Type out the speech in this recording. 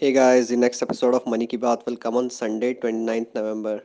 Hey guys, the next episode of Money Ki Baat will come on Sunday, 29th November.